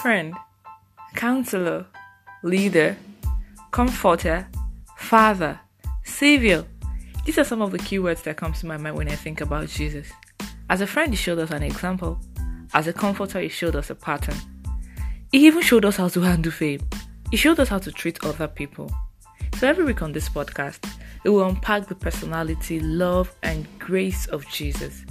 friend, counselor, leader, comforter, father, savior. These are some of the keywords that come to my mind when I think about Jesus. As a friend, he showed us an example. As a comforter, he showed us a pattern. He even showed us how to handle fame. He showed us how to treat other people. So every week on this podcast, it will unpack the personality, love, and grace of Jesus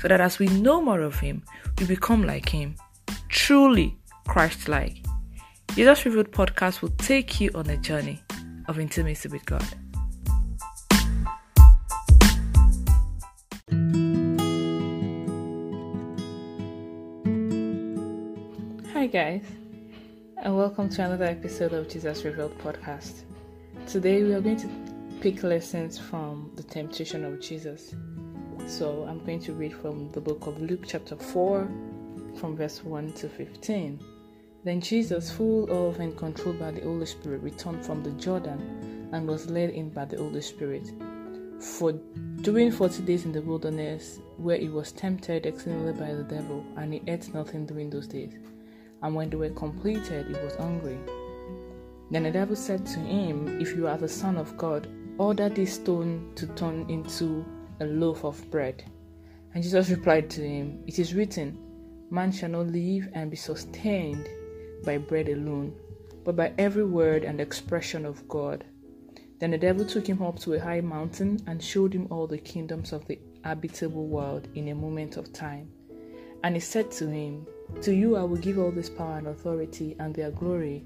so that as we know more of him, we become like him, truly Christ like. Jesus Revealed podcast will take you on a journey of intimacy with God. Hi, guys, and welcome to another episode of Jesus Revealed podcast. Today, we are going to pick lessons from the temptation of Jesus. So I'm going to read from the book of Luke, chapter 4, from verse 1 to 15. Then Jesus, full of and controlled by the Holy Spirit, returned from the Jordan and was led in by the Holy Spirit. For during forty days in the wilderness, where he was tempted exceedingly by the devil, and he ate nothing during those days. And when they were completed, he was hungry. Then the devil said to him, If you are the Son of God, order this stone to turn into a loaf of bread. And Jesus replied to him, It is written, Man shall not live and be sustained by bread alone, but by every word and expression of God. Then the devil took him up to a high mountain and showed him all the kingdoms of the habitable world in a moment of time. And he said to him, To you I will give all this power and authority and their glory,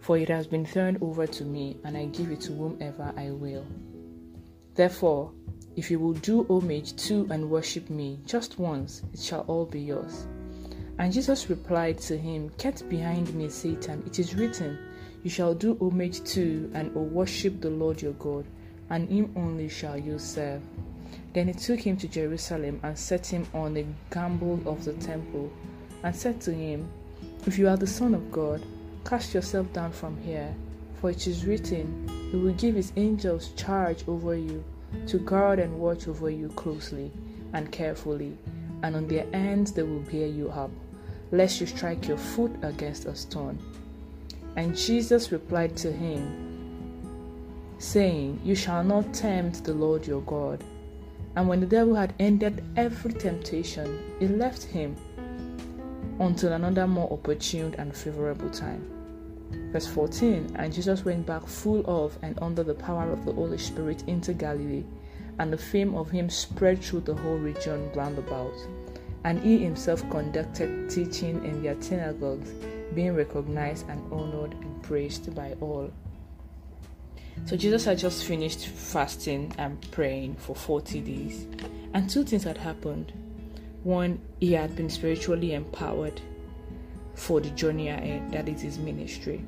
for it has been turned over to me, and I give it to whomever I will. Therefore, if you will do homage to and worship me just once, it shall all be yours. And Jesus replied to him, Get behind me, Satan. It is written, You shall do homage to and worship the Lord your God, and him only shall you serve. Then he took him to Jerusalem and set him on the gambol of the temple, and said to him, If you are the Son of God, cast yourself down from here, for it is written, He will give his angels charge over you to guard and watch over you closely and carefully, and on their hands they will bear you up, lest you strike your foot against a stone. And Jesus replied to him, saying, You shall not tempt the Lord your God. And when the devil had ended every temptation, he left him until another more opportune and favorable time. Verse 14 And Jesus went back full of and under the power of the Holy Spirit into Galilee, and the fame of him spread through the whole region round about. And he himself conducted teaching in their synagogues, being recognized and honored and praised by all. So Jesus had just finished fasting and praying for 40 days, and two things had happened. One, he had been spiritually empowered for the journey ahead, that is his ministry.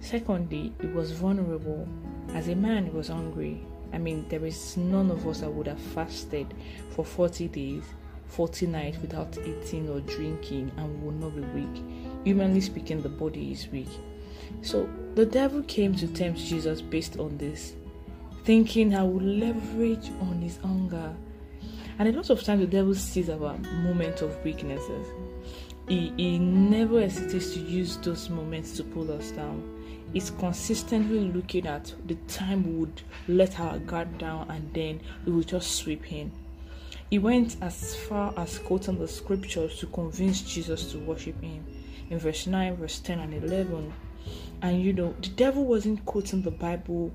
Secondly, he was vulnerable. As a man, he was hungry. I mean, there is none of us that would have fasted for 40 days, 40 nights without eating or drinking and we will not be weak. Humanly speaking, the body is weak. So the devil came to tempt Jesus based on this, thinking I will leverage on his hunger. And a lot of times the devil sees our moment of weaknesses he, he never hesitates to use those moments to pull us down. He's consistently looking at the time we would let our guard down and then we would just sweep in. He went as far as quoting the scriptures to convince Jesus to worship him. In verse 9, verse 10, and 11. And you know, the devil wasn't quoting the Bible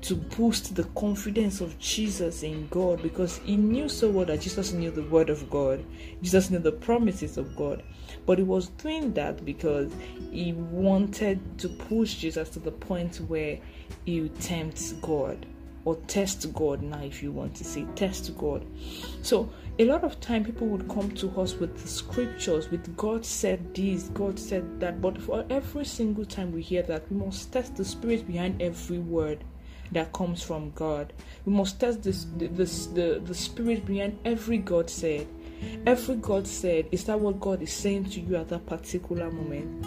to boost the confidence of Jesus in God because he knew so well that Jesus knew the word of God, Jesus knew the promises of God. But he was doing that because he wanted to push Jesus to the point where he tempts God or test God now if you want to say test God. So a lot of time people would come to us with the scriptures with God said this, God said that, but for every single time we hear that we must test the spirit behind every word that comes from God. We must test this, the, the spirit behind every God said. Every God said, is that what God is saying to you at that particular moment?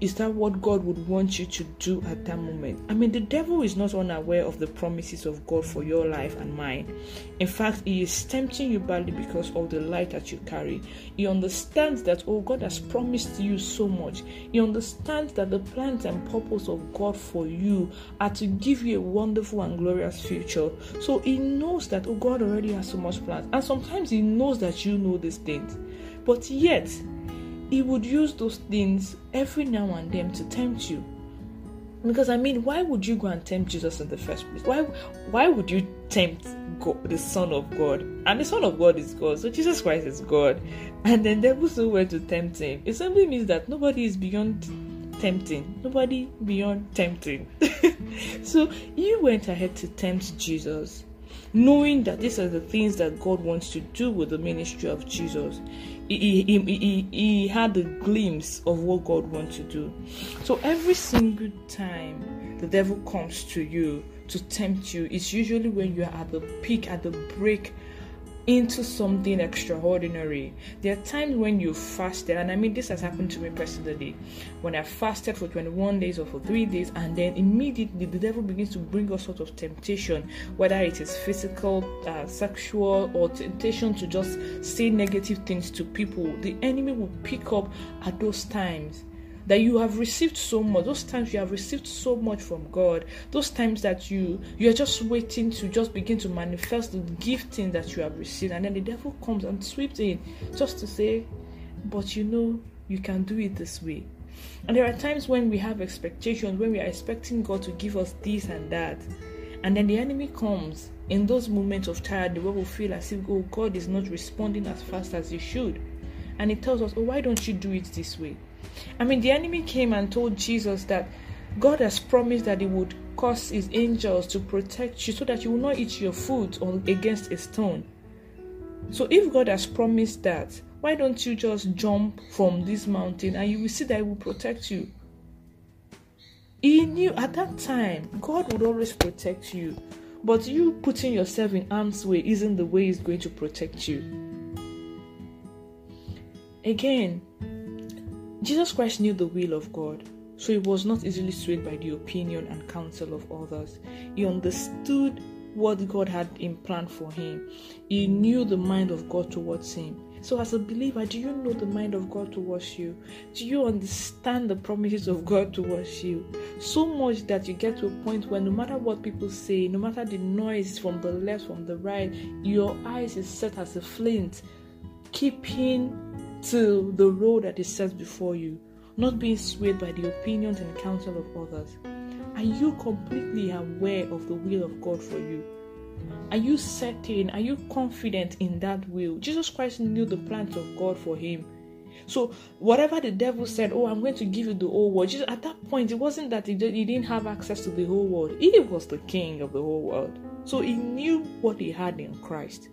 Is that what God would want you to do at that moment? I mean, the devil is not unaware of the promises of God for your life and mine. In fact, he is tempting you badly because of the light that you carry. He understands that, oh, God has promised you so much. He understands that the plans and purpose of God for you are to give you a wonderful and glorious future. So he knows that, oh, God already has so much plans. And sometimes he knows that you know these things. But yet, he would use those things every now and then to tempt you. Because I mean, why would you go and tempt Jesus in the first place? Why why would you tempt God, the Son of God? And the Son of God is God, so Jesus Christ is God. And then devil so were to tempt him. It simply means that nobody is beyond tempting. Nobody beyond tempting. so you went ahead to tempt Jesus knowing that these are the things that God wants to do with the ministry of Jesus. He, he, he, he, had a glimpse of what God wants to do. So every single time the devil comes to you to tempt you, it's usually when you are at the peak, at the break into something extraordinary. There are times when you fasted, and I mean, this has happened to me personally. When I fasted for 21 days or for three days, and then immediately the devil begins to bring all sort of temptation, whether it is physical, uh, sexual, or temptation to just say negative things to people. The enemy will pick up at those times that you have received so much those times you have received so much from god those times that you you're just waiting to just begin to manifest the gifting that you have received and then the devil comes and sweeps in just to say but you know you can do it this way. And there are times when we have expectations when we are expecting god to give us this and that and then the enemy comes in those moments of tiredness where we feel as if oh god is not responding as fast as he should. And he tells us oh why don't you do it this way I mean, the enemy came and told Jesus that God has promised that He would cause His angels to protect you so that you will not eat your food on, against a stone. So, if God has promised that, why don't you just jump from this mountain and you will see that He will protect you? He knew at that time God would always protect you, but you putting yourself in harm's way isn't the way He's going to protect you. Again, Jesus Christ knew the will of God, so he was not easily swayed by the opinion and counsel of others. He understood what God had in plan for him. He knew the mind of God towards him. So, as a believer, do you know the mind of God towards you? Do you understand the promises of God towards you? So much that you get to a point where no matter what people say, no matter the noise from the left, from the right, your eyes is set as a flint, keeping to the road that is set before you, not being swayed by the opinions and counsel of others? Are you completely aware of the will of God for you? Are you certain? Are you confident in that will? Jesus Christ knew the plans of God for him. So, whatever the devil said, Oh, I'm going to give you the whole world, Jesus, at that point, it wasn't that he didn't have access to the whole world, he was the king of the whole world. So, he knew what he had in Christ.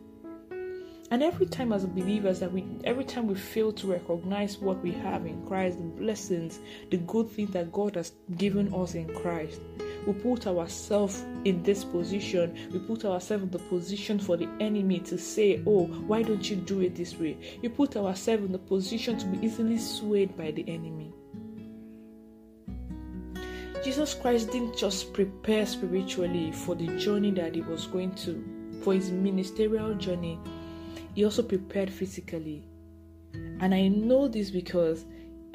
And every time as believers that we every time we fail to recognize what we have in Christ, the blessings, the good things that God has given us in Christ, we put ourselves in this position. We put ourselves in the position for the enemy to say, Oh, why don't you do it this way? We put ourselves in the position to be easily swayed by the enemy. Jesus Christ didn't just prepare spiritually for the journey that he was going to, for his ministerial journey he also prepared physically. And I know this because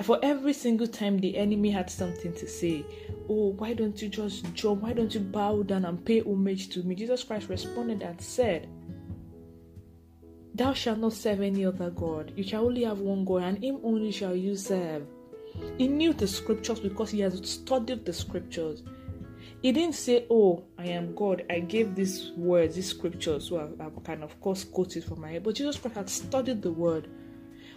for every single time the enemy had something to say, Oh, why don't you just jump? Why don't you bow down and pay homage to me? Jesus Christ responded and said, Thou shalt not serve any other God. You shall only have one God, and him only shall you serve. He knew the scriptures because he has studied the scriptures. He didn't say, Oh, I am God. I gave these words, these scriptures, so I, I can, of course, quote it from my head. But Jesus Christ had studied the word.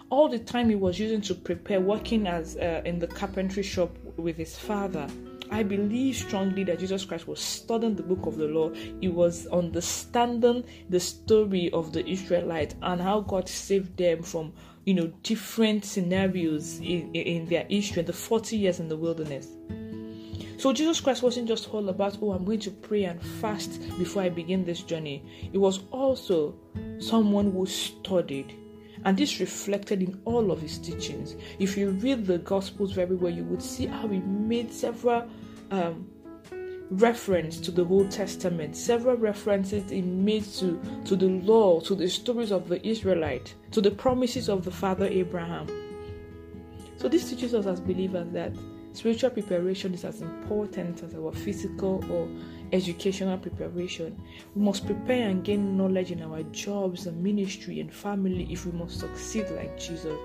All the time he was using to prepare, working as uh, in the carpentry shop with his father. I believe strongly that Jesus Christ was studying the book of the law. He was understanding the story of the Israelites and how God saved them from, you know, different scenarios in, in their history, the 40 years in the wilderness. So Jesus Christ wasn't just all about, oh, I'm going to pray and fast before I begin this journey. It was also someone who studied. And this reflected in all of his teachings. If you read the Gospels very well, you would see how he made several um, reference to the Old Testament, several references he made to, to the law, to the stories of the Israelite, to the promises of the father Abraham. So this teaches us as believers that spiritual preparation is as important as our physical or educational preparation. We must prepare and gain knowledge in our jobs and ministry and family if we must succeed like Jesus.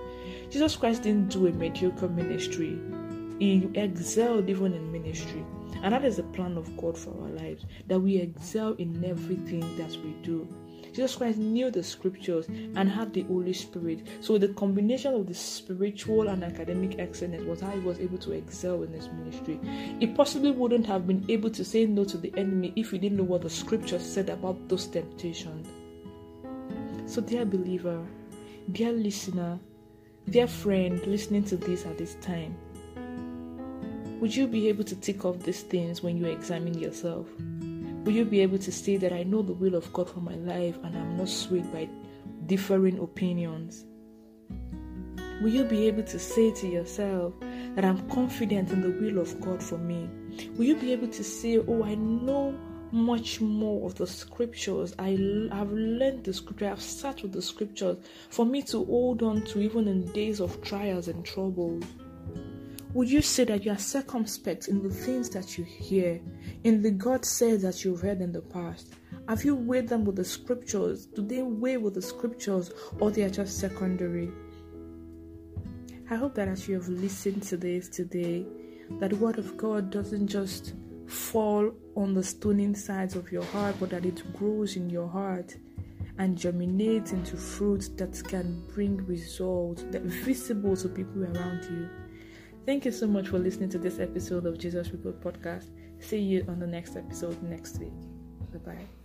Jesus Christ didn't do a mediocre ministry. He excelled even in ministry. And that is the plan of God for our lives that we excel in everything that we do. Jesus Christ knew the scriptures and had the Holy Spirit. So the combination of the spiritual and academic excellence was how he was able to excel in his ministry. He possibly wouldn't have been able to say no to the enemy if he didn't know what the scriptures said about those temptations. So, dear believer, dear listener, dear friend listening to this at this time, would you be able to tick off these things when you examine yourself? Will you be able to say that I know the will of God for my life and I'm not swayed by differing opinions? Will you be able to say to yourself that I'm confident in the will of God for me? Will you be able to say, Oh, I know much more of the scriptures. I have learned the scripture, I've sat with the scriptures for me to hold on to even in days of trials and troubles. Would you say that you are circumspect in the things that you hear, in the God says that you've heard in the past? Have you weighed them with the scriptures? Do they weigh with the scriptures or they are just secondary? I hope that as you have listened to this today, that the word of God doesn't just fall on the stony sides of your heart, but that it grows in your heart and germinates into fruit that can bring results that are visible to people around you. Thank you so much for listening to this episode of Jesus Revealed Podcast. See you on the next episode next week. Bye bye.